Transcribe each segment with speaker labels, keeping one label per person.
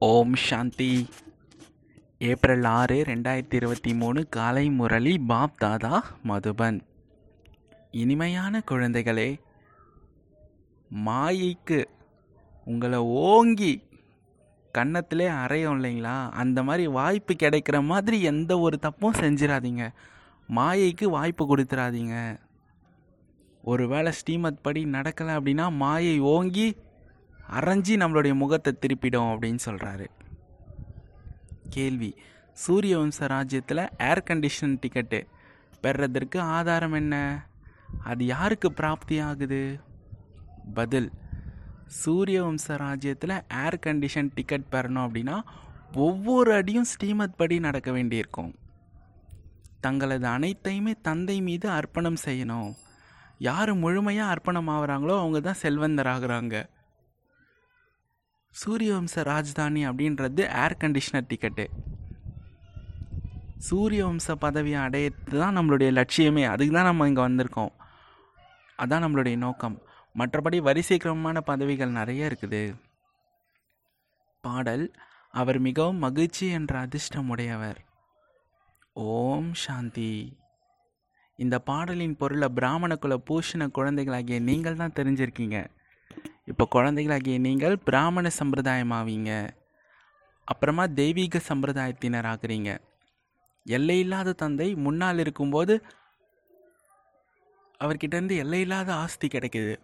Speaker 1: ஓம் சாந்தி. April ஆறு ரெண்டாயிரத்தி இருபத்தி மூணு காலை முரளி பாப் தாதா மதுபன். இனிமையான குழந்தைகளே மாயைக்கு உங்களை ஓங்கி கன்னத்திலே அறையும் இல்லைங்களா? அந்த மாதிரி வாய்ப்பு கிடைக்கிற மாதிரி எந்த ஒரு தப்பும் செஞ்சிடாதீங்க மாயைக்கு வாய்ப்பு கொடுத்துடாதீங்க ஒருவேளை ஸ்ரீமத் படி நடக்கலை அப்படின்னா மாயை ஓங்கி அரைஞ்சி நம்மளுடைய முகத்தை திருப்பிடும் அப்படின்னு சொல்கிறாரு கேள்வி. சூரிய வம்ச ராஜ்யத்தில் ஏர் கண்டிஷன் டிக்கெட்டு பெறுறதற்கு ஆதாரம் என்ன? அது யாருக்கு பிராப்தி ஆகுது? பதில். சூரிய வம்ச ராஜ்யத்தில் ஏர் கண்டிஷன் டிக்கெட் பெறணும் அப்படின்னா ஒவ்வொரு அடியும் ஸ்ரீமத் படி நடக்க வேண்டியிருக்கும். தங்களது அனைத்தையுமே தந்தை மீது அர்ப்பணம் செய்யணும். யார் முழுமையாக அர்ப்பணம் ஆகிறாங்களோ அவங்க தான் செல்வந்தராகிறாங்க. சூரிய வம்ச அப்படின்றது ஏர் கண்டிஷனர் டிக்கெட்டு சூரிய வம்ச பதவியை அடையிறது தான் நம்மளுடைய லட்சியமே. அதுக்கு தான் நம்ம இங்கே வந்திருக்கோம். அதான் நம்மளுடைய நோக்கம். மற்றபடி வரிசைக்கிரமமான பதவிகள் நிறைய இருக்குது. பாடல் அவர் மிகவும் மகிழ்ச்சி என்ற அதிர்ஷ்டம் உடையவர். ஓம் சாந்தி. இந்த பாடலின் பொருளை பிராமண குல பூஷண குழந்தைகளாகிய நீங்கள் தான் தெரிஞ்சிருக்கீங்க. இப்போ குழந்தைகளாகிய நீங்கள் பிராமண சம்பிரதாயமாவீங்க. அப்புறமா தெய்வீக சம்பிரதாயத்தினர் ஆகிறீங்க எல்லையில்லாத தந்தை முன்னால் இருக்கும்போது அவர்கிட்டேருந்து எல்லையில்லாத ஆஸ்தி கிடைக்குது.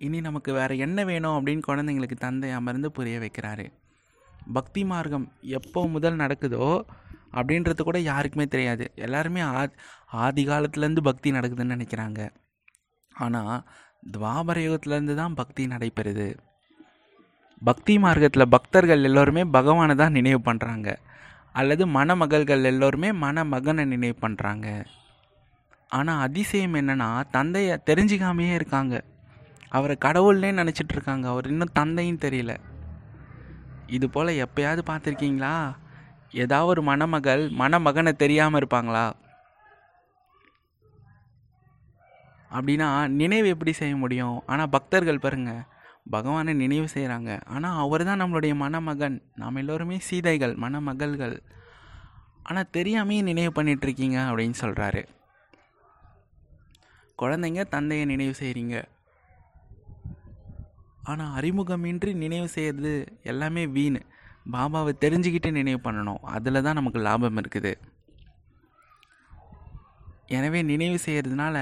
Speaker 1: இனி நமக்கு வேறு என்ன வேணும் அப்படின்னு குழந்தைங்களுக்கு தந்தை அமர்ந்து புரிய வைக்கிறாரு. பக்தி மார்க்கம் எப்போ முதல் நடக்குதோ அப்படின்றது கூட யாருக்குமே தெரியாது. எல்லாருமே ஆ ஆதி காலத்துலேருந்து பக்தி நடக்குதுன்னு நினைக்கிறாங்க. ஆனால் துவாபர யுகத்துலேருந்து தான் பக்தி நடைபெறுது. பக்தி மார்க்கத்தில் பக்தர்கள் எல்லோருமே பகவானை தான் நினைவு பண்ணுறாங்க அல்லது மணமகள்கள் எல்லோருமே மணமகனை நினைவு பண்ணுறாங்க ஆனால் அதிசயம் என்னென்னா தந்தையை தெரிஞ்சிக்காமையே இருக்காங்க. அவரை கடவுள்னே நினச்சிட்டு இருக்காங்க. அவர் இன்னும் தந்தையும் தெரியல. இது போல் எப்பயாவது பார்த்துருக்கீங்களா? ஏதாவது ஒரு மணமகள் மணமகனை தெரியாமல் இருப்பாங்களா? அப்படின்னா நினைவு எப்படி செய்ய முடியும்? ஆனால் பக்தர்கள் பாருங்கள் பகவானை நினைவு செய்கிறாங்க ஆனால் அவர் தான் நம்மளுடைய மணமகன். நாம் எல்லோருமே சீதைகள் மணமகள்கள். ஆனால் தெரியாமையே நினைவு பண்ணிகிட்ருக்கீங்க அப்படின்னு சொல்கிறாரு குழந்தைங்க தந்தையை நினைவு செய்கிறீங்க ஆனால் அறிமுகமின்றி நினைவு செய்கிறது எல்லாமே வீண். பாபாவை தெரிஞ்சுக்கிட்டு நினைவு பண்ணணும். அதில் தான் நமக்கு லாபம் இருக்குது. எனவே நினைவு செய்கிறதுனால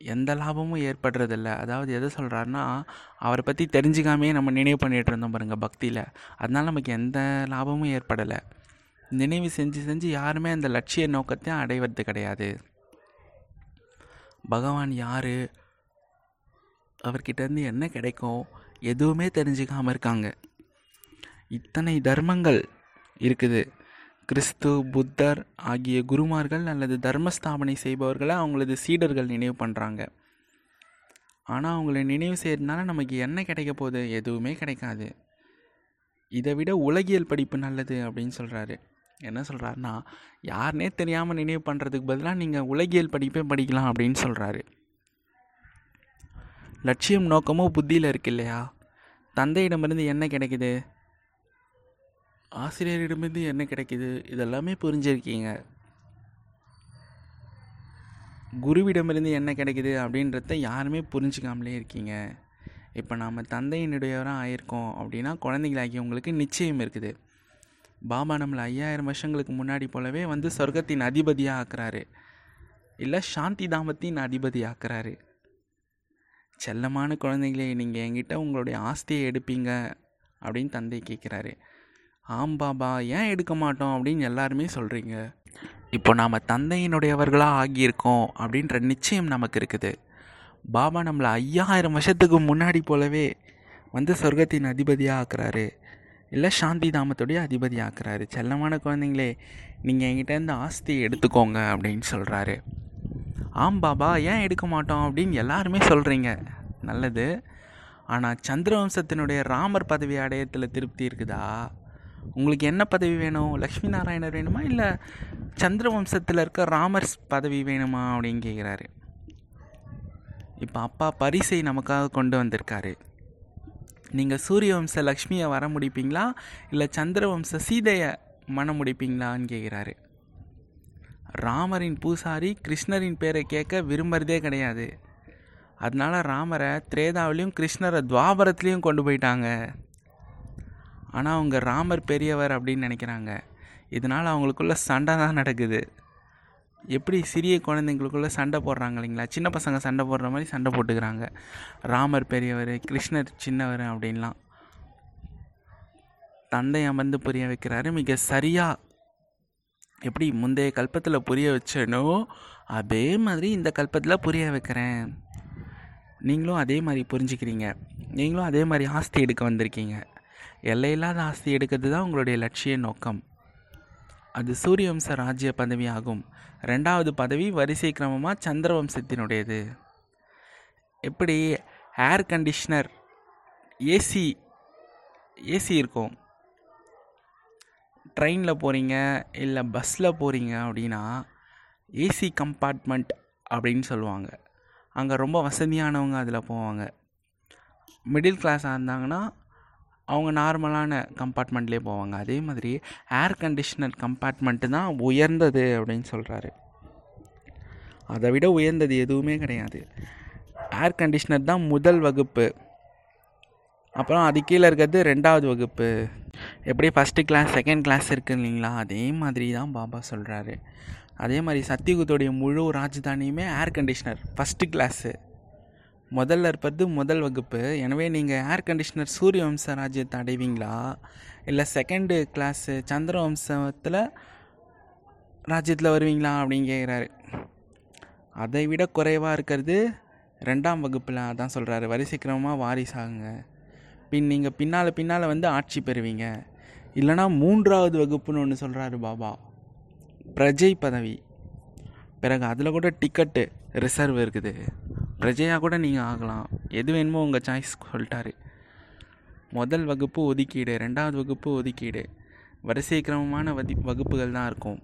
Speaker 1: எந்த லாபமும் ஏற்படுறதில்ல. அதாவது எதை சொல்கிறாருன்னா அவரை பற்றி தெரிஞ்சுக்காமே நம்ம நினைவு பண்ணிகிட்டு இருந்தோம் பாருங்கள் பக்தியில். அதனால் நமக்கு எந்த லாபமும் ஏற்படலை. நினைவு செஞ்சு செஞ்சு யாருமே அந்த லட்சிய நோக்கத்தையும் அடைவது கிடையாது. பகவான் யார்? அவர்கிட்டேருந்து என்ன கிடைக்கும்? எதுவுமே தெரிஞ்சுக்காமல் இருக்காங்க. இத்தனை தர்மங்கள் இருக்குது. கிறிஸ்து புத்தர் ஆகிய குருமார்கள் அல்லது தர்மஸ்தாபனை செய்பவர்களை அவங்களது சீடர்கள் நினைவு பண்ணுறாங்க ஆனால் அவங்கள நினைவு செய்யறதுனால நமக்கு என்ன கிடைக்க போகுது? எதுவுமே கிடைக்காது. இதை விட உலகியல் படிப்பு நல்லது அப்படின்னு சொல்கிறாரு என்ன சொல்கிறாருன்னா யாருனே தெரியாமல் நினைவு பண்ணுறதுக்கு பதிலாக நீங்கள் உலகியல் படிப்பே படிக்கலாம் அப்படின்னு சொல்கிறாரு லட்சியம் நோக்கமோ புத்தியில் இருக்கு இல்லையா? தந்தையிடமிருந்து என்ன கிடைக்குது? ஆசிரியரிடமிருந்து என்ன கிடைக்குது? இதெல்லாமே புரிஞ்சிருக்கீங்க. குருவிடமிருந்து என்ன கிடைக்குது அப்படின்றத யாருமே புரிஞ்சுக்காமலே இருக்கீங்க. இப்போ நாம் தந்தையினுடையவராக ஆயிருக்கோம் அப்படின்னா குழந்தைங்களாகி உங்களுக்கு நிச்சயம் இருக்குது. பாபா நம்மளை ஐயாயிரம் வருஷங்களுக்கு முன்னாடி போலவே வந்து சொர்க்கத்தின் அதிபதியாக ஆக்குறாரு. இல்லை சாந்தி தாமத்தின் அதிபதி ஆக்குறாரு. செல்லமான குழந்தைங்களே நீங்கள் என்கிட்ட உங்களுடைய ஆஸ்தியை எடுப்பீங்க அப்படின்னு தந்தை கேட்குறாரு ஆம் பாபா ஏன் எடுக்க மாட்டோம் அப்படின்னு எல்லாருமே சொல்கிறீங்க இப்போ நாம் தந்தையினுடையவர்களாக ஆகியிருக்கோம் அப்படின்ற நிச்சயம் நமக்கு இருக்குது. பாபா நம்மளை ஐயாயிரம் வருஷத்துக்கு முன்னாடி போலவே வந்து சொர்க்கத்தின் அதிபதியாக ஆக்குறாரு. இல்லை சாந்தி தாமத்துடைய அதிபதி ஆக்குறாரு. செல்லமான குழந்தைங்களே நீங்கள் என்கிட்டேருந்து ஆஸ்தியை எடுத்துக்கோங்க அப்படின்னு சொல்கிறாரு ஆம் பாபா ஏன் எடுக்க மாட்டோம் அப்படின்னு எல்லாருமே சொல்கிறீங்க நல்லது. ஆனால் சந்திரவம்சத்தினுடைய ராமர் பதவி அடையத்தில் திருப்தி இருக்குதா? உங்களுக்கு என்ன பதவி வேணும்? லக்ஷ்மி நாராயணர் வேணுமா? இல்லை சந்திரவம்சத்தில் இருக்க ராமர் பதவி வேணுமா? அப்படின்னு கேட்குறாரு இப்போ அப்பா பரிசை நமக்காக கொண்டு வந்திருக்காரு. நீங்கள் சூரிய வம்ச லக்ஷ்மியை வர முடிப்பீங்களா? இல்லை சந்திர வம்ச சீதையை மன முடிப்பீங்களான்னு கேட்குறாரு ராமரின் பூசாரி கிருஷ்ணரின் பேரை கேட்க விரும்புறதே கிடையாது. அதனால ராமரை திரேதாவிலையும் கிருஷ்ணரை துவாபரத்துலேயும் கொண்டு போயிட்டாங்க. ஆனால் அவங்க ராமர் பெரியவர் அப்படின்னு நினைக்கிறாங்க. இதனால் அவங்களுக்குள்ள சண்டை தான் நடக்குது. எப்படி சிறிய குழந்தைங்களுக்குள்ள சண்டை போடுறாங்க இல்லைங்களா? சின்ன பசங்க சண்டை போடுற மாதிரி சண்டை போட்டுக்கிறாங்க. ராமர் பெரியவர் கிருஷ்ணர் சின்னவர் அப்படின்லாம். தந்தை அமர்ந்து புரிய வைக்கிறாரு. மிக சரியாக எப்படி முந்தைய கல்பத்தில் புரிய வச்சேனோ அதே மாதிரி இந்த கல்பத்தில் புரிய வைக்கிறேன். நீங்களும் அதே மாதிரி புரிஞ்சுக்கிறீங்க. நீங்களும் அதே மாதிரி ஆஸ்தி எடுக்க வந்திருக்கீங்க. எல்லையில்லாத ஆஸ்தி எடுக்கிறது தான் உங்களுடைய லட்சிய நோக்கம். அது சூரியவம்ச ராஜ்ய பதவி ஆகும் ரெண்டாவது பதவி வரிசை கிரமமாக சந்திரவம்சத்தினுடையது. எப்படி ஏர் கண்டிஷ்னர் ஏசி ஏசி இருக்கும். ட்ரெயினில் போகிறீங்க இல்லை பஸ்ஸில் போகிறீங்க அப்படின்னா ஏசி கம்பார்ட்மெண்ட் அப்படின்னு சொல்லுவாங்க. அங்கே ரொம்ப வசதியானவங்க அதில் போவாங்க. மிடில் கிளாஸாக இருந்தாங்கன்னா அவங்க நார்மலான கம்பார்ட்மெண்ட்லேயே போவாங்க. அதே மாதிரி ஏர் கண்டிஷ்னர் கம்பார்ட்மெண்ட்டு தான் உயர்ந்தது அப்படின்னு சொல்கிறாரு அதை விட உயர்ந்தது எதுவுமே கிடையாது. ஏர் கண்டிஷ்னர் தான் முதல் வகுப்பு. அப்புறம் அது கீழே இருக்கிறது ரெண்டாவது வகுப்பு. எப்படி ஃபஸ்ட்டு கிளாஸ் செகண்ட் கிளாஸ் இருக்குது இல்லைங்களா? அதே மாதிரி தான் பாபா சொல்கிறாரு அதே மாதிரி சத்தியகுத்தோடைய முழு ராஜதானியுமே ஏர் கண்டிஷ்னர் ஃபஸ்ட்டு கிளாஸு முதல்ல இருப்பது முதல் வகுப்பு. எனவே நீங்கள் ஏர் கண்டிஷனர் சூரிய வம்ச ராஜ்யத்தை அடைவீங்களா? இல்லை செகண்டு கிளாஸு சந்திர வம்சத்தில் ராஜ்யத்தில் வருவீங்களா அப்படின்னு கேட்குறாரு அதை விட குறைவாக இருக்கிறது ரெண்டாம் வகுப்பில் அதான் சொல்கிறாரு வரிசைக்கிரமமாக வாரிசாகுங்க. பின் நீங்கள் பின்னால் பின்னால் வந்து ஆட்சி பெறுவீங்க. இல்லைனா மூன்றாவது வகுப்புன்னு ஒன்று சொல்கிறாரு பாபா. பிரஜை பதவி. பிறகு அதில் கூட டிக்கெட்டு ரிசர்வ் இருக்குது. பிரஜையாக கூட நீங்கள் ஆகலாம். எது வேணுமோ உங்கள் சாய்ஸ் சொல்லிட்டாரு. முதல் வகுப்பு ஒதுக்கீடு ரெண்டாவது வகுப்பு ஒதுக்கீடு. வரிசை கிரமமான வதி வகுப்புகள் தான் இருக்கும்.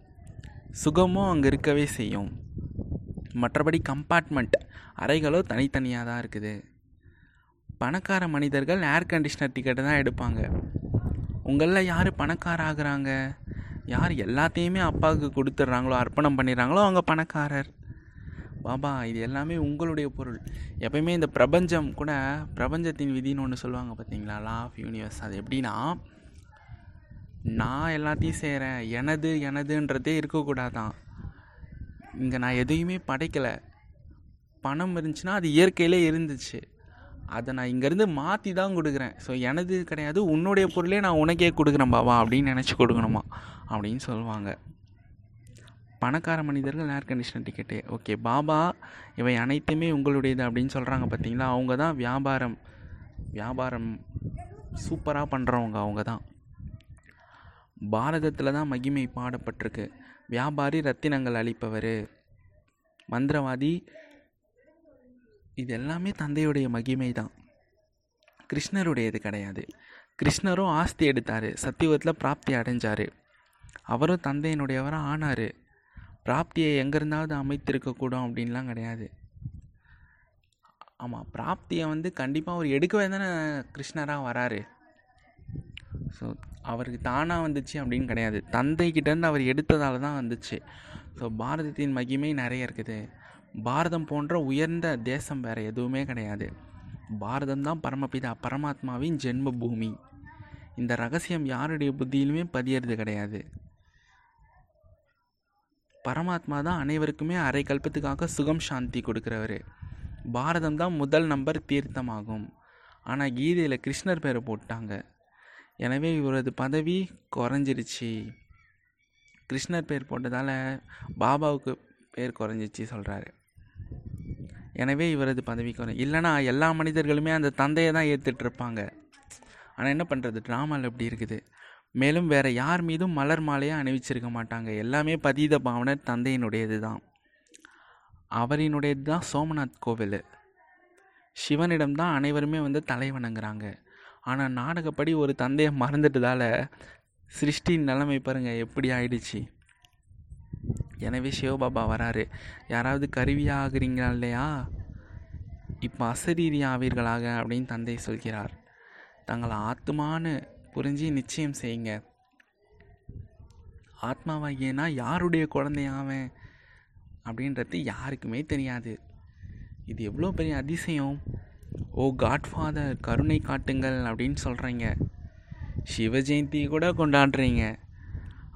Speaker 1: சுகமும் அங்கே இருக்கவே செய்யும். மற்றபடி கம்பார்ட்மெண்ட் அறைகளோ தனித்தனியாக தான் இருக்குது. பணக்கார மனிதர்கள் ஏர் கண்டிஷ்னர் டிக்கெட்டை தான் எடுப்பாங்க. உங்களில் யார் பணக்கார ஆகுறாங்க? யார் எல்லாத்தையுமே அப்பாவுக்கு கொடுத்துட்றாங்களோ அர்ப்பணம் பண்ணிடுறாங்களோ அவங்க பணக்காரர். பாபா இது எல்லாமே உங்களுடைய பொருள். எப்பயுமே இந்த பிரபஞ்சம் கூட பிரபஞ்சத்தின் விதின்னு ஒன்று சொல்லுவாங்க பார்த்தீங்களா லா ஆஃப் யூனிவர்ஸ் அது எப்படின்னா நான் எல்லாத்தையும் செய்கிறேன் எனது எனதுன்றதே இருக்கக்கூடாதான். இங்கே நான் எதையுமே படைக்கலை. பணம் இருந்துச்சுன்னா அது இயற்கையிலே இருந்துச்சு. அதை நான் இங்கேருந்து மாற்றி தான் கொடுக்குறேன். ஸோ எனது கிடையாது உன்னுடைய பொருளே நான் உனக்கே கொடுக்குறேன் பாபா அப்படின்னு நினச்சி கொடுக்கணுமா? அப்படின்னு சொல்லுவாங்க. பணக்கார மனிதர்கள் ஏர் கண்டிஷனர் டிக்கெட்டு ஓகே பாபா இவை அனைத்துமே உங்களுடையது அப்படின்னு சொல்கிறாங்க பார்த்தீங்களா அவங்க தான் வியாபாரம் வியாபாரம் சூப்பராக பண்ணுறவங்க அவங்க தான் பாரதத்தில் தான் மகிமை பாடப்பட்டிருக்கு. வியாபாரி ரத்தினங்கள் அளிப்பவர் மந்திரவாதி இது எல்லாமே தந்தையுடைய மகிமை தான் கிருஷ்ணருடையது கிடையாது. கிருஷ்ணரும் ஆஸ்தி எடுத்தார் சத்தியுகத்தில் பிராப்தி அடைஞ்சார். அவரும் தந்தையினுடையவராக ஆனார். பிராப்தியை எங்கேருந்தாவது அமைத்திருக்கக்கூடும் அப்படின்லாம் கிடையாது. ஆமாம் பிராப்தியை வந்து கண்டிப்பாக அவர் எடுக்கவே தானே கிருஷ்ணராக வராரு. ஸோ அவருக்கு தானாக வந்துச்சு அப்படின்னு கிடையாது. தந்தைக்கிட்டேருந்து அவர் எடுத்ததால் தான் வந்துச்சு. ஸோ பாரதத்தின் மகிமை நிறைய இருக்குது. பாரதம் போன்ற உயர்ந்த தேசம் வேறு எதுவுமே கிடையாது. பாரதம் தான் பரமபிதா பரமாத்மாவின் ஜென்ம பூமி இந்த ரகசியம் யாருடைய புத்தியிலுமே பதியறது கிடையாது. பரமாத்மா தான் அனைவருக்குமே அரை கல்பத்துக்காக சுகம் சாந்தி கொடுக்குறவர். பாரதம் தான் முதல் நம்பர் தீர்த்தமாகும். ஆனால் கீதையில் கிருஷ்ணர் பேரை போட்டாங்க. எனவே இவரது பதவி குறைஞ்சிருச்சு. கிருஷ்ணர் பேர் போட்டதால் பாபாவுக்கு பேர் குறைஞ்சிச்சு சொல்கிறாரு எனவே இவரது பதவி குறை இல்லைனா எல்லா மனிதர்களுமே அந்த தந்தையை தான் ஏற்றுட்ருப்பாங்க ஆனால் என்ன பண்ணுறது ட்ராமாவில் எப்படி இருக்குது. மேலும் வேறு யார் மீதும் மலர் மாலையாக அணிவிச்சிருக்க மாட்டாங்க. எல்லாமே பதீத பாவனர் தந்தையினுடையது தான் அவரினுடையது தான் சோமநாத் கோவில். சிவனிடம் தான் அனைவருமே வந்து தலை வணங்குறாங்க. ஆனால் நாடகப்படி ஒரு தந்தையை மறந்துட்டதால சிருஷ்டியின் நிலைமை பாருங்கள் எப்படி ஆயிடுச்சு. எனவே சிவபாபா வராரு. யாராவது கருவியாக ஆகுறீங்களா இல்லையா? இப்போ அசரீரி ஆவீர்களாக அப்படின்னு தந்தை சொல்கிறார். தங்களை ஆத்மான்னு புரிஞ்சு நிச்சயம் செய்யுங்க. ஆத்மாவாகியனா யாருடைய குழந்தையாவன் அப்படின்றது யாருக்குமே தெரியாது. இது எவ்வளோ பெரிய அதிசயம். ஓ காட்ஃபாதர் கருணை காட்டுங்கள் அப்படின்னு சொல்கிறீங்க சிவ ஜெயந்தி கூட கொண்டாடுறீங்க.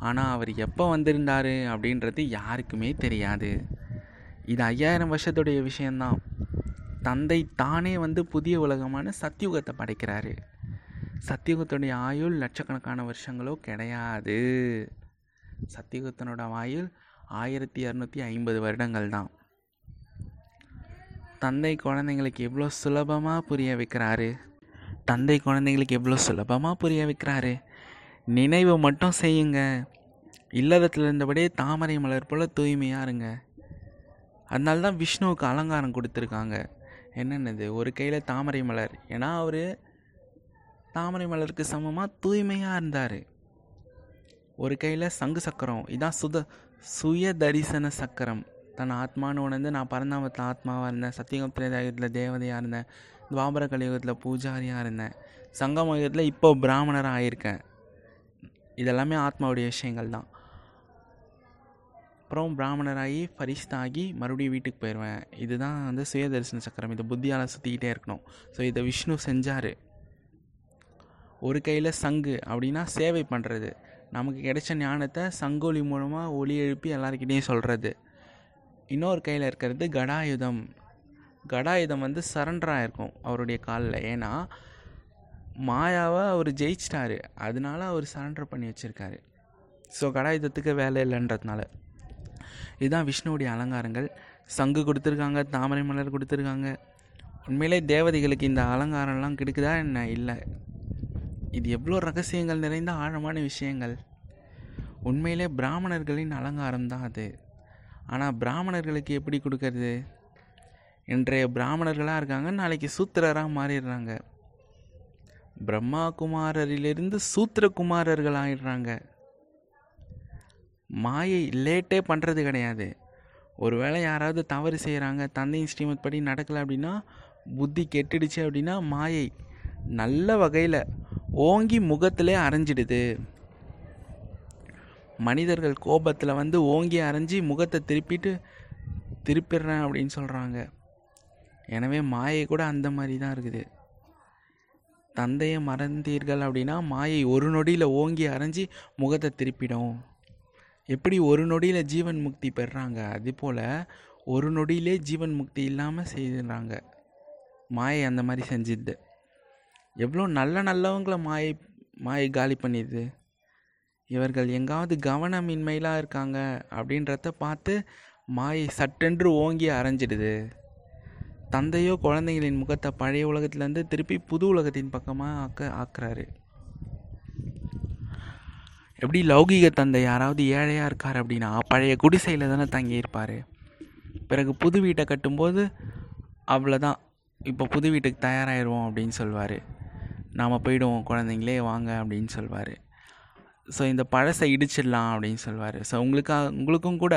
Speaker 1: ஆனால் அவர் எப்போ வந்திருந்தார் அப்படின்றது யாருக்குமே தெரியாது. இது ஐயாயிரம் வருஷத்துடைய விஷயந்தான் தந்தை தானே வந்து புதிய உலகமான சத்தியுகத்தை படைக்கிறாரு. சத்தியுகத்துடைய ஆயுள் லட்சக்கணக்கான வருஷங்களோ கிடையாது. சத்தியுகத்தினோட ஆயுள் ஆயிரத்தி இரநூத்தி ஐம்பது வருடங்கள் தான். தந்தை குழந்தைங்களுக்கு எவ்வளோ சுலபமாக புரிய வைக்கிறாரு? தந்தை குழந்தைங்களுக்கு எவ்வளோ சுலபமாக புரிய வைக்கிறாரு? நினைவு மட்டும் செய்யுங்க. இல்லறத்தில் இருந்தபடியே தாமரை மலர் போல் தூய்மையாக இருங்க. அதனால தான் விஷ்ணுவுக்கு அலங்காரம் கொடுத்துருக்காங்க. என்னென்னது? ஒரு கையில் தாமரை மலர். ஏன்னா அவர் தாமரை மலருக்கு சமமாக தூய்மையாக இருந்தார். ஒரு கையில் சங்கு சக்கரம். இதான் சுத சுய தரிசன சக்கரம். தன் ஆத்மானு உணர்ந்து நான் பரந்தாமத்தில் ஆத்மாவாக இருந்தேன். சத்தியகம் தேவதையாக இருந்தேன். துவாபர கலியுகத்தில் பூஜாரியாக இருந்தேன். சங்கம் யுகத்தில் இப்போ பிராமணராக ஆயிருக்கேன். இதெல்லாமே ஆத்மாவுடைய விஷயங்கள் தான். அப்புறம் பிராமணராகி ஃபரிஸ்தாகி மறுபடியும் வீட்டுக்கு போயிடுவேன் இதுதான் வந்து சுய தரிசன சக்கரம். இதை புத்தியால் சுற்றிக்கிட்டே இருக்கணும். ஸோ இதை விஷ்ணு செஞ்சார். ஒரு கையில் சங்கு அப்படின்னா சேவை பண்ணுறது நமக்கு கிடைச்ச ஞானத்தை சங்கொலி மூலமாக ஒளி எழுப்பி எல்லாருக்கிட்டேயும் சொல்கிறது இன்னொரு கையில் இருக்கிறது கடாயுதம். கடாயுதம் வந்து சரண்டராக இருக்கும் அவருடைய காலில். ஏன்னா மாயாவை அவர் ஜெயிச்சிட்டாரு. அதனால அவர் சரண்டர் பண்ணி வச்சுருக்காரு. ஸோ கடாயுதத்துக்கு வேலை இல்லைன்றதுனால. இதுதான் விஷ்ணுவுடைய அலங்காரங்கள். சங்கு கொடுத்துருக்காங்க தாமரை மலர் கொடுத்துருக்காங்க. உண்மையிலே தேவதைகளுக்கு இந்த அலங்காரம்லாம் கிடைக்குதா? என்ன? இல்லை. இது எவ்வளோ ரகசியங்கள் நிறைந்த ஆழமான விஷயங்கள். உண்மையிலே பிராமணர்களின் அலங்காரம் தான் அது. ஆனால் பிராமணர்களுக்கு எப்படி கொடுக்கறது? இன்றைய பிராமணர்களாக இருக்காங்க நாளைக்கு சூத்திரராக மாறிடுறாங்க. பிரம்மா குமாரரிலிருந்து சூத்திரகுமாரர்கள் ஆயிடுறாங்க. மாயை லேட்டே பண்ணுறது கிடையாது. ஒருவேளை யாராவது தவறு செய்கிறாங்க தந்தையின் ஸ்ரீமத் படி நடக்கலை அப்படின்னா புத்தி கெட்டுடுச்சு அப்படின்னா மாயை நல்ல வகையில் ஓங்கி முகத்திலே அரைஞ்சிடுது. மனிதர்கள் கோபத்தில் வந்து ஓங்கி அரைஞ்சி முகத்தை திருப்பிட்டு திருப்பிடுறேன் அப்படின்னு சொல்கிறாங்க எனவே மாயை கூட அந்த மாதிரி தான் இருக்குது. தந்தையை மறந்தீர்கள் அப்படின்னா மாயை ஒரு நொடியில் ஓங்கி அரைஞ்சி முகத்தை திருப்பிடும். எப்படி ஒரு நொடியில் ஜீவன் முக்தி பெறுறாங்க? அதுபோல் ஒரு நொடியிலே ஜீவன் முக்தி இல்லாமல் செய்துறாங்க. மாயை அந்த மாதிரி செஞ்சிடுது எவ்வளோ நல்ல நல்லவங்களை மாயை மாயை காலி பண்ணிடுது இவர்கள் எங்காவது கவனமின்மையிலாக இருக்காங்க அப்படின்றத பார்த்து மாயை சட்டென்று ஓங்கி அரைஞ்சிடுது. தந்தையோ குழந்தைகளின் முகத்தை பழைய உலகத்துலேருந்து திருப்பி புது உலகத்தின் பக்கமாக ஆக்க ஆக்குறாரு. எப்படி லௌகீக தந்தை யாராவது ஏழையாக இருக்கார் அப்படின்னா பழைய குடிசையில் தானே தங்கியிருப்பார். பிறகு புது வீட்டை கட்டும்போது அவ்வளோதான் இப்போ புது வீட்டுக்கு தயாராகிடுவோம் அப்படின்னு சொல்வார். நாம் போயிடுவோம் குழந்தைங்களே வாங்க அப்படின்னு சொல்வார். ஸோ இந்த பழசை இடிச்சிடலாம் அப்படின்னு சொல்வார். ஸோ உங்களுக்காக உங்களுக்கும் கூட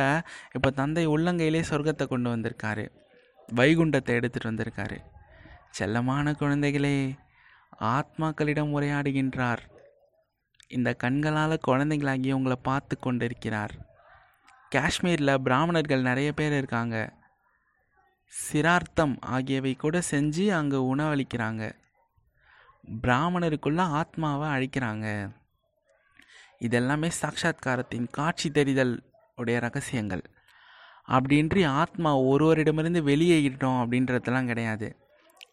Speaker 1: இப்போ தந்தை உள்ளங்கையிலே சொர்க்கத்தை கொண்டு வந்திருக்காரு. வைகுண்டத்தை எடுத்துகிட்டு வந்திருக்காரு. செல்லமான குழந்தைகளே ஆத்மாக்களிடம் உரையாடுகின்றார். இந்த கண்களால் குழந்தைகளாகி உங்களை பார்த்து கொண்டிருக்கிறார். காஷ்மீரில் பிராமணர்கள் நிறைய பேர் இருக்காங்க. சிரார்த்தம் ஆகியவை கூட செஞ்சு அங்கே உணவளிக்கிறாங்க. பிராமணருக்குள்ள ஆத்மாவை அழிக்கிறாங்க. இதெல்லாமே சாட்சாத்காரத்தின் காட்சி தெரிதல் உடைய ரகசியங்கள். அப்படின்றி ஆத்மா ஒருவரிடமிருந்து வெளியேறிட்டோம் அப்படின்றதெல்லாம் கிடையாது.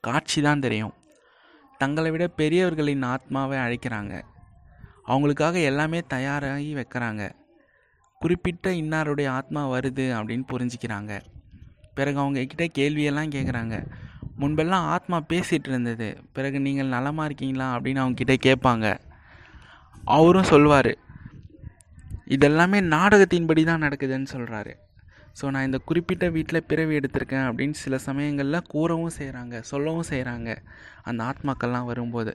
Speaker 1: காட்சி தான் தெரியும். தங்களை விட பெரியவர்களின் ஆத்மாவை அழைக்கிறாங்க. அவங்களுக்காக எல்லாமே தயாராகி வைக்கிறாங்க. குறிப்பிட்ட இன்னாருடைய ஆத்மா வருது அப்படின்னு புரிஞ்சுக்கிறாங்க. பிறகு அவங்க கிட்ட கேள்வியெல்லாம் கேட்குறாங்க முன்பெல்லாம் ஆத்மா பேசிகிட்டு இருந்தது பிறகு நீங்கள் நலமாக இருக்கீங்களா அப்படின்னு அவங்கக்கிட்ட கேட்பாங்க. அவரும் சொல்வார் இதெல்லாமே நாடகத்தின்படி தான் நடக்குதுன்னு சொல்கிறாரு ஸோ நான் இந்த குறிப்பிட்ட வீட்டில் பிறவி எடுத்திருக்கேன் அப்படின்னு சில சமயங்களில் கூறவும் செய்கிறாங்க சொல்லவும் செய்கிறாங்க அந்த ஆத்மாக்கள்லாம் வரும்போது.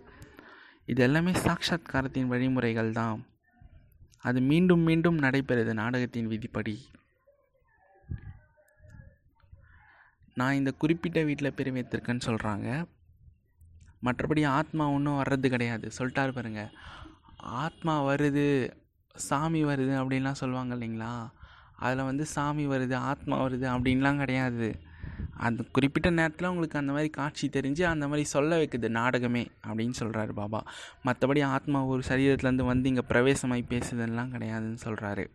Speaker 1: இது எல்லாமே சாட்சாத்காரத்தின் வழிமுறைகள் தான். அது மீண்டும் மீண்டும் நடைபெறுது நாடகத்தின் விதிப்படி. நான் இந்த குறிப்பிட்ட வீட்டில் பிறவி வைத்திருக்கேன்னு சொல்கிறாங்க மற்றபடி ஆத்மா ஒன்றும் வர்றது கிடையாது. சொல்லிட்டாரு பாருங்க. ஆத்மா வருது சாமி வருது அப்படின்லாம் சொல்லுவாங்க இல்லைங்களா? அதில் வந்து சாமி வருது ஆத்மா வருது அப்படின்லாம் கிடையாது. அந்த குறிப்பிட்ட நேரத்தில் உங்களுக்கு அந்த மாதிரி காட்சி தெரிஞ்சு அந்த மாதிரி சொல்ல வைக்குது நாடகமே அப்படின்னு சொல்கிறாரு பாபா. மற்றபடி ஆத்மா ஒரு சரீரத்துலேருந்து வந்து இங்கே பிரவேசமாகி பேசுதுன்னெலாம் கிடையாதுன்னு சொல்கிறாரு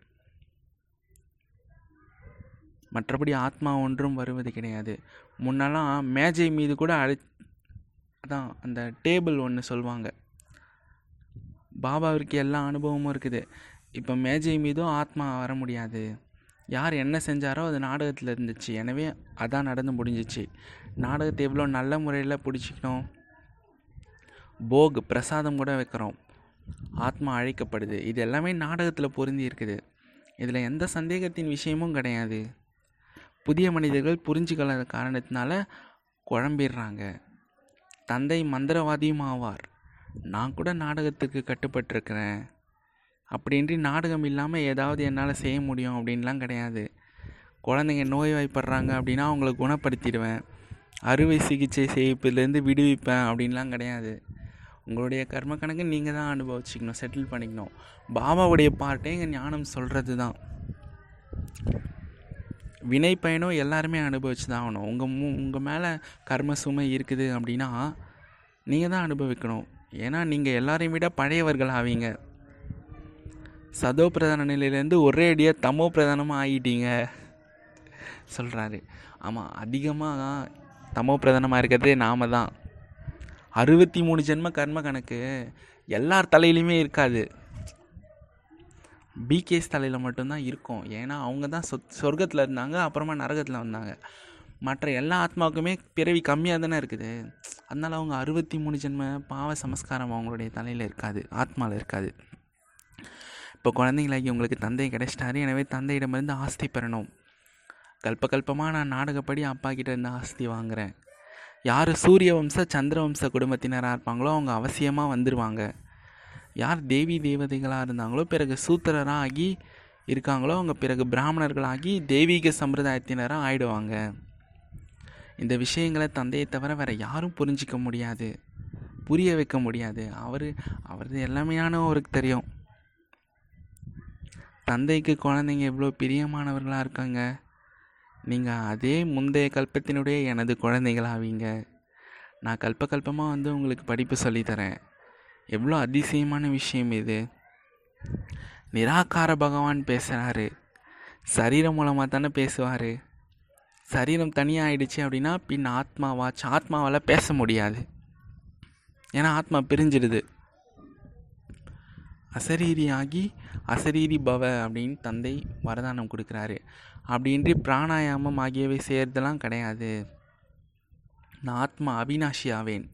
Speaker 1: மற்றபடி ஆத்மா ஒன்றும் வருவது கிடையாது. முன்னெல்லாம் மேஜை மீது கூட அழை அதான் அந்த டேபிள் ஒன்று சொல்லுவாங்க பாபாவிற்கு எல்லா அனுபவமும் இருக்குது. இப்போ மேஜை மீதும் ஆத்மா வர முடியாது. யார் என்ன செஞ்சாரோ அது நாடகத்தில் இருந்துச்சு. எனவே அதான் நடந்து முடிஞ்சிச்சு. நாடகத்தை எவ்வளோ நல்ல முறையில் பிடிச்சிக்கணும்? போக் பிரசாதம் கூட வைக்கிறோம். ஆத்மா அழைக்கப்படுது. இது எல்லாமே நாடகத்தில் பொருந்தி இருக்குது. இதில் எந்த சந்தேகத்தின் விஷயமும் கிடையாது. புதிய மனிதர்கள் புரிஞ்சுக்கலாத காரணத்தினால குழம்பிடுறாங்க. தந்தை மந்திரவாதியும் ஆவார். நான் கூட நாடகத்துக்கு கட்டுப்பட்டிருக்கிறேன். அப்படின்றி நாடகம் இல்லாமல் ஏதாவது என்னால் செய்ய முடியும் அப்படின்லாம் கிடையாது. குழந்தைங்க நோய்வாய்ப்படுறாங்க அப்படின்னா அவங்கள குணப்படுத்திடுவேன். அறுவை சிகிச்சை செய்ப்பதுலேருந்து விடுவிப்பேன் அப்படின்லாம் கிடையாது. உங்களுடைய கர்ம கணக்கு நீங்கள் தான் அனுபவிச்சிக்கணும் செட்டில் பண்ணிக்கணும். பாபாவுடைய பாட்டே இங்கே ஞானம் சொல்கிறது தான் வினை பயணம் எல்லாருமே அனுபவிச்சு தான் ஆகணும் உங்கள் மு உங்கள் மேலே கர்ம சுமை இருக்குது அப்படின்னா நீங்கள் தான் அனுபவிக்கணும். ஏன்னா நீங்கள் எல்லாரையும் விட பழையவர்கள் ஆவீங்க. சதோ பிரதான நிலையிலேருந்து ஒரே அடியாக தமோ பிரதானமாக ஆகிட்டீங்க சொல்கிறாரு ஆமாம் அதிகமாக தமோ பிரதானமாக இருக்கிறதே நாம தான். அறுபத்தி மூணு ஜென்ம கர்ம கணக்கு. எல்லார் தலையிலையுமே இருக்காது. பிகேஸ் தலையில் மட்டும்தான் இருக்கும். ஏன்னா அவங்க தான் சொ சொர்க்கத்தில் இருந்தாங்க அப்புறமா நரகத்தில் வந்தாங்க. மற்ற எல்லா ஆத்மாவுக்குமே பிறவி கம்மியாக தானே இருக்குது. அதனால் அவங்க அறுபத்தி மூணு ஜென்ம பாவ சமஸ்காரம் அவங்களுடைய தலையில் இருக்காது ஆத்மாவில் இருக்காது. இப்போ குழந்தைங்களாகி உங்களுக்கு தந்தை கிடைச்சிட்டாரு. எனவே தந்தையிடமிருந்து ஆஸ்தி பெறணும். கல்ப கல்பமாக நான் நாடகப்படி அப்பா கிட்ட இருந்து ஆஸ்தி வாங்குகிறேன் யார் சூரிய வம்ச சந்திர வம்ச குடும்பத்தினராக இருப்பாங்களோ அவங்க அவசியமாக வந்துடுவாங்க யார் தேவி தேவதைகளாக இருந்தாங்களோ பிறகு சூத்திரராக ஆகி இருக்காங்களோ அவங்க பிறகு பிராமணர்களாகி தெய்வீக சம்பிரதாயத்தினராக ஆயிடுவாங்க. இந்த விஷயங்களை தந்தையை தவிர வேறு யாரும் புரிஞ்சிக்க முடியாது. புரிய வைக்க முடியாது. அவர் அவரது எல்லாமையான அவருக்கு தெரியும். தந்தைக்கு குழந்தைங்க எவ்வளோ பிரியமானவர்களாக இருக்காங்க. நீங்கள் அதே முந்தைய கல்பத்தினுடைய எனது குழந்தைகளாவீங்க நான் கல்ப கல்பமாக வந்து உங்களுக்கு படிப்பு சொல்லித்தரேன். எவ்வளோ அதிசயமான விஷயம் இது. நிராகார பகவான் பேசுகிறாரு சரீரம் மூலமாக தானே பேசுவார். சரீரம் தனியாக ஆயிடுச்சு அப்படின்னா பின் ஆத்மாவாச்சு ஆத்மாவால் பேச முடியாது. ஏன்னா ஆத்மா பிரிஞ்சிடுது. அசரீரி ஆகி அசரீரி பவ அப்படின்னு தந்தை வரதானம் கொடுக்குறாரு. அப்படின்றி பிராணாயாமம் ஆகியவை செய்கிறதெல்லாம் கிடையாது. நான் ஆத்மா அவினாஷி ஆவேன்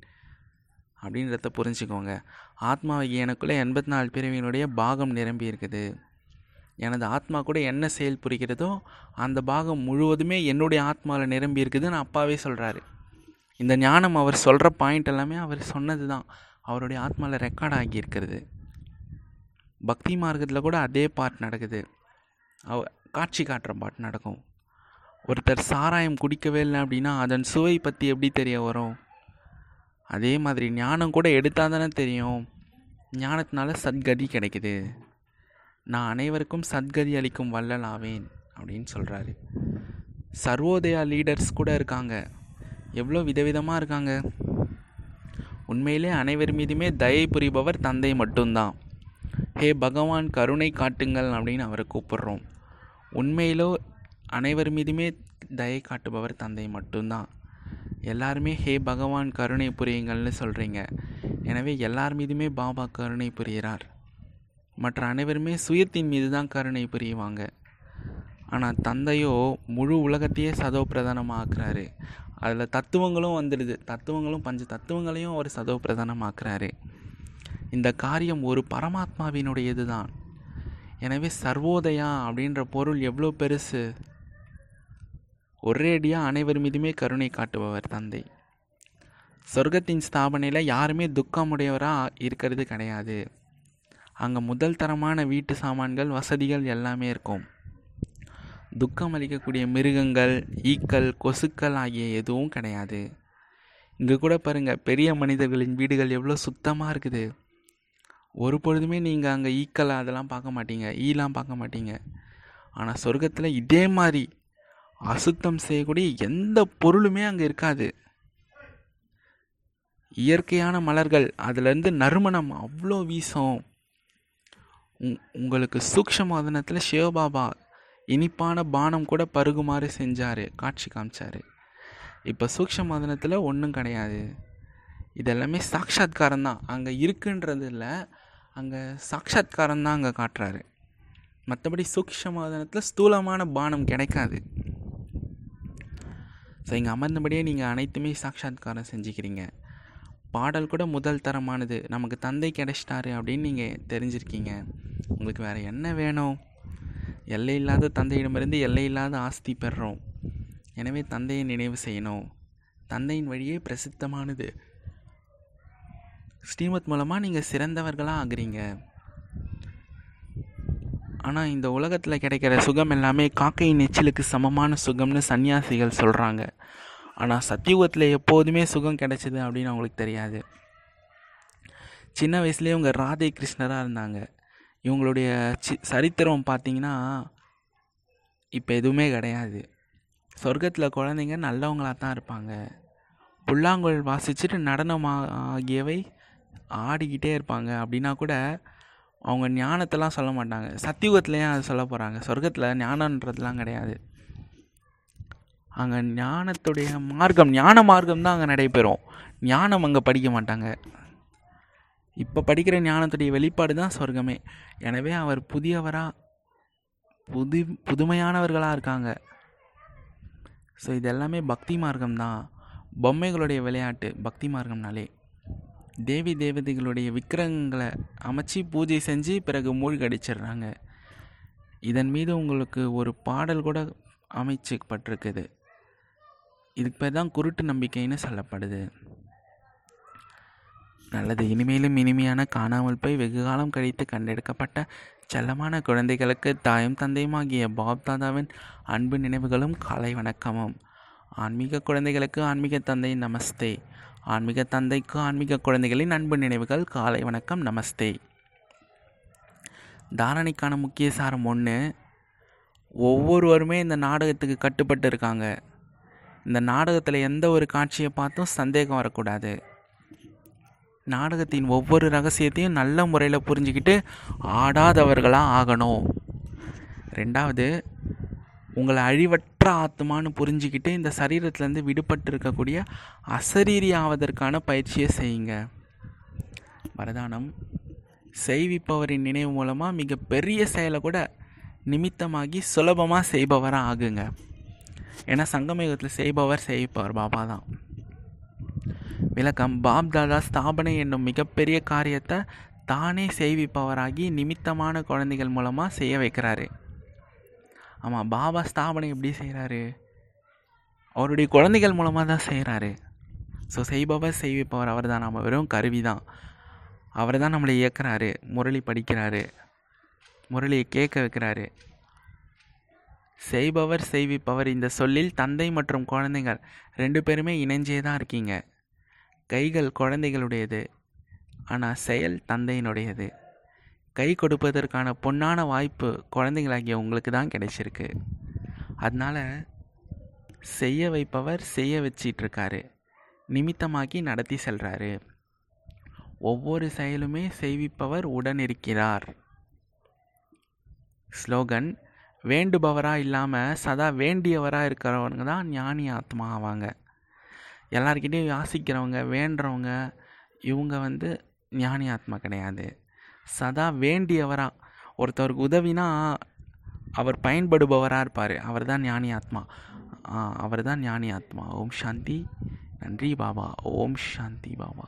Speaker 1: அப்படின்றத புரிஞ்சுக்கோங்க. ஆத்மாவை எனக்குள்ளே எண்பத்தி நாலு பிரிவினுடைய பாகம் நிரம்பி இருக்குது. எனது ஆத்மா கூட என்ன செயல் புரிகிறதோ அந்த பாகம் முழுவதுமே என்னுடைய ஆத்மாவில் நிரம்பி இருக்குதுன்னு அப்பாவே சொல்கிறாரு இந்த ஞானம் அவர் சொல்கிற பாயிண்ட் எல்லாமே அவர் சொன்னது தான் அவருடைய ஆத்மாவில் ரெக்கார்ட் ஆகியிருக்கிறது பக்தி மார்க்கத்தில் கூட அதே பாட் நடக்குது. அவ காட்சி காட்டுற பாட் நடக்கும். ஒருத்தர் சாராயம் குடிக்கவே இல்லை அப்படின்னா அதன் சுவை பற்றி எப்படி தெரிய வரும்? அதே மாதிரி ஞானம் கூட எடுத்தால் தானே தெரியும். ஞானத்தினால சத்கதி கிடைக்குது. நான் அனைவருக்கும் சத்கதி அளிக்கும் வல்லலாவேன் ஆவேன் அப்படின்னு சொல்கிறாரு சர்வோதயா லீடர்ஸ் கூட இருக்காங்க. எவ்வளோ விதவிதமாக இருக்காங்க. உண்மையிலே அனைவர் மீதுமே தயை புரிபவர் தந்தை மட்டும்தான். ஹே பகவான் கருணை காட்டுங்கள் அப்படின்னு அவரை கூப்பிடுறோம். உண்மையிலோ அனைவர் மீதுமே தயை காட்டுபவர் தந்தை மட்டும்தான். எல்லாருமே ஹே பகவான் கருணை புரியுங்கள்னு சொல்கிறீங்க எனவே எல்லார் மீதுமே பாபா கருணை புரிகிறார். மற்ற அனைவருமே சுயத்தின் மீது தான் கருணை புரியுவாங்க ஆனால் தந்தையோ முழு உலகத்தையே சதோ பிரதானமாக்குறாரு அதில் தத்துவங்களும் வந்துடுது. தத்துவங்களும் பஞ்ச தத்துவங்களையும் அவர் சதோ பிரதானமாக்குறாரு இந்த காரியம் ஒரு பரமாத்மாவினுடையது தான் எனவே சர்வோதயா அப்படின்ற பொருள் எவ்வளோ பெருசு? ஒரேடியாக அனைவர் மீதுமே கருணை காட்டுபவர் தந்தை. சொர்க்கத்தின் ஸ்தாபனையில் யாருமே துக்கமுடையவராக இருக்கிறது கிடையாது. அங்கே முதல் தரமான வீட்டு சாமான்கள் வசதிகள் எல்லாமே இருக்கும். துக்கம் அளிக்கக்கூடிய மிருகங்கள் ஈக்கள் கொசுக்கள் ஆகிய எதுவும் கிடையாது. இங்கே கூட பாருங்கள் பெரிய மனிதர்களின் வீடுகள் எவ்வளோ சுத்தமாக இருக்குது. ஒரு பொழுதுமே நீங்கள் அங்கே ஈக்களை அதெல்லாம் பார்க்க மாட்டீங்க ஈலாம் பார்க்க மாட்டீங்க. ஆனால் சொர்க்கத்தில் இதே மாதிரி அசுத்தம் செய்யக்கூடிய எந்த பொருளுமே அங்கே இருக்காது. இயற்கையான மலர்கள் அதுலேருந்து நறுமணம் அவ்வளோ வீசும். உங்களுக்கு சூக்ஷமாதனத்தில் சிவபாபா இனிப்பான பானம் கூட பருகுமாறு செஞ்சார் காட்சி காமிச்சார். இப்போ சூக்ஷமாதனத்தில் ஒன்றும் கிடையாது. இதெல்லாமே சாட்சாத்காரம் தான். அங்கே இருக்குன்றது இல்லை அங்கே சாட்சாத்காரம் தான் அங்கே காட்டுறாரு. மற்றபடி சூக்ஷமாதனத்தில் ஸ்தூலமான பானம் கிடைக்காது. ஸோ இங்கே அமர்ந்தபடியே நீங்கள் அனைத்துமே சாட்சாத்காரம் செஞ்சுக்கிறீங்க. பாடல் கூட முதல் தரமானது. நமக்கு தந்தை கிடைச்சிட்டாரு அப்படின்னு நீங்கள் தெரிஞ்சிருக்கீங்க. உங்களுக்கு வேறு என்ன வேணும்? எல்லை இல்லாத தந்தையிடமிருந்து எல்லை இல்லாத ஆஸ்தி பெறுறோம். எனவே தந்தையை நினைவு செய்யணும். தந்தையின் வழியே பிரசித்தமானது. ஸ்ரீமத் மூலமாக நீங்கள் சிறந்தவர்களாக ஆகுறீங்க. ஆனால் இந்த உலகத்தில் கிடைக்கிற சுகம் எல்லாமே காக்கை நெச்சிலுக்கு சமமான சுகம்னு சன்னியாசிகள் சொல்கிறாங்க ஆனால் சத்தியுகத்தில் எப்போதுமே சுகம் கிடைச்சிது அப்படின்னு அவங்களுக்கு தெரியாது. சின்ன வயசுலேயே இவங்க ராதே கிருஷ்ணராக இருந்தாங்க. இவங்களுடைய சி சரித்திரம் பார்த்தீங்கன்னா இப்போ எதுவுமே கிடையாது. சொர்க்கத்தில் குழந்தைங்க நல்லவங்களாக தான் இருப்பாங்க. புல்லாங்குழல் வாசிச்சுட்டு நடனம் ஆகியவை ஆடிக்கிட்டே இருப்பாங்க. அப்படின்னா கூட அவங்க ஞானத்தெல்லாம் சொல்ல மாட்டாங்க. சத்தியுகத்துலேயும் அது சொல்ல போகிறாங்க சொர்க்கத்தில் ஞானன்றதுலாம் கிடையாது. அங்கே ஞானத்துடைய மார்க்கம் ஞான மார்க்கம் தான் அங்கே நடைபெறும். ஞானம் அங்கே படிக்க மாட்டாங்க. இப்போ படிக்கிற ஞானத்துடைய வெளிப்பாடு தான் சொர்க்கமே. எனவே அவர் புதியவராக புது புதுமையானவர்களாக இருக்காங்க. ஸோ இது எல்லாமே பக்தி மார்க்கம் தான். பொம்மைகளுடைய விளையாட்டு பக்தி மார்க்கம்னாலே. தேவி தேவதைகளுடைய விக்கிரகங்களை அமைச்சு பூஜை செஞ்சு பிறகு மூழ்கடிச்சிடுறாங்க இதன் மீது உங்களுக்கு ஒரு பாடல் கூட அமைச்சப்பட்டிருக்குது. இதுக்கு பேர் தான் குருட்டு நம்பிக்கைன்னு சொல்லப்படுது. நல்லது இனிமேலும் இனிமையான காணாமல் போய் வெகு காலம் கழித்து கண்டெடுக்கப்பட்ட செல்லமான குழந்தைகளுக்கு தாயும் தந்தையுமாகிய பாப் தாதாவின் அன்பு நினைவுகளும் காலை வணக்கமும். ஆன்மீக குழந்தைகளுக்கு ஆன்மீக தந்தை நமஸ்தே. ஆன்மீக தந்தைக்கு ஆன்மீக குழந்தைகளின் அன்பு நினைவுகள் காலை வணக்கம் நமஸ்தே. தாரணைக்கான முக்கிய சாரம் ஒன்று ஒவ்வொருவருமே இந்த நாடகத்துக்கு கட்டுப்பட்டு இருக்காங்க இந்த நாடகத்தில் எந்த ஒரு காட்சியை பார்த்தும் சந்தேகம் வரக்கூடாது. நாடகத்தின் ஒவ்வொரு ரகசியத்தையும் நல்ல முறையில் புரிஞ்சுக்கிட்டு ஆடாதவர்களாக ஆகணும். ரெண்டாவது உங்களை அழிவற்ற ஆத்மான்னு புரிஞ்சுக்கிட்டு இந்த சரீரத்துலேருந்து விடுபட்டு இருக்கக்கூடிய அசரீரி ஆவதற்கான பயிற்சியை செய்யுங்க. வரதானம். செய்விப்பவரின் நினைவு மூலமாக மிக பெரிய செயலை கூட நிமித்தமாகி சுலபமாக செய்பவராக ஆகுங்க. ஏன்னா சங்கமயுகத்தில் செய்பவர் செய்விப்பவர் பாபா தான். விளக்கம். பாப் தாதா ஸ்தாபனை என்னும் மிகப்பெரிய காரியத்தை தானே செய்விப்பவராகி நிமித்தமான குழந்தைகள் மூலமாக செய்ய வைக்கிறாரு. ஆமாம் பாபா ஸ்தாபனை எப்படி செய்கிறாரு அவருடைய குழந்தைகள் மூலமாக தான் செய்கிறாரு ஸோ செய்பவர் செய்விப்பவர் அவர் தான் நம்ம வெறும் கருவி தான் அவர் தான் நம்மளை இயக்குறாரு. முரளி படிக்கிறாரு. முரளியை கேட்க வைக்கிறாரு. செய்பவர் செய்விப்பவர் இந்த சொல்லில் தந்தை மற்றும் குழந்தைகள் ரெண்டு பேருமே இணைஞ்சே தான் இருக்கீங்க. கைகள் குழந்தைகளுடையது. ஆனால் செயல் தந்தையினுடையது. கை கொடுப்பதற்கான பொன்னான வாய்ப்பு குழந்தைங்களாகிய உங்களுக்கு தான் கிடைச்சிருக்கு. அதனால் செய்ய வைப்பவர் செய்ய வச்சிட்ருக்காரு. நிமித்தமாக்கி நடத்தி செல்கிறாரு ஒவ்வொரு செயலுமே செய்விப்பவர் உடன் இருக்கிறார் ஸ்லோகன் வேண்டுபவராக இல்லாமல் சதா வேண்டியவராக இருக்கிறவங்க தான் ஞானி ஆத்மா ஆவாங்க. எல்லார்கிட்டையும் யாசிக்கிறவங்க வேண்டுறவங்க இவங்க வந்து ஞானி ஆத்மா கிடையாது. சதா வேண்டியவராக ஒருத்தவருக்கு உதவினா அவர் பயன்படுபவராக இருப்பார். அவர் தான் ஞானி ஆத்மா. அவர் தான் ஞானி ஆத்மா. ஓம் சாந்தி. நன்றி பாபா. ஓம் சாந்தி பாபா.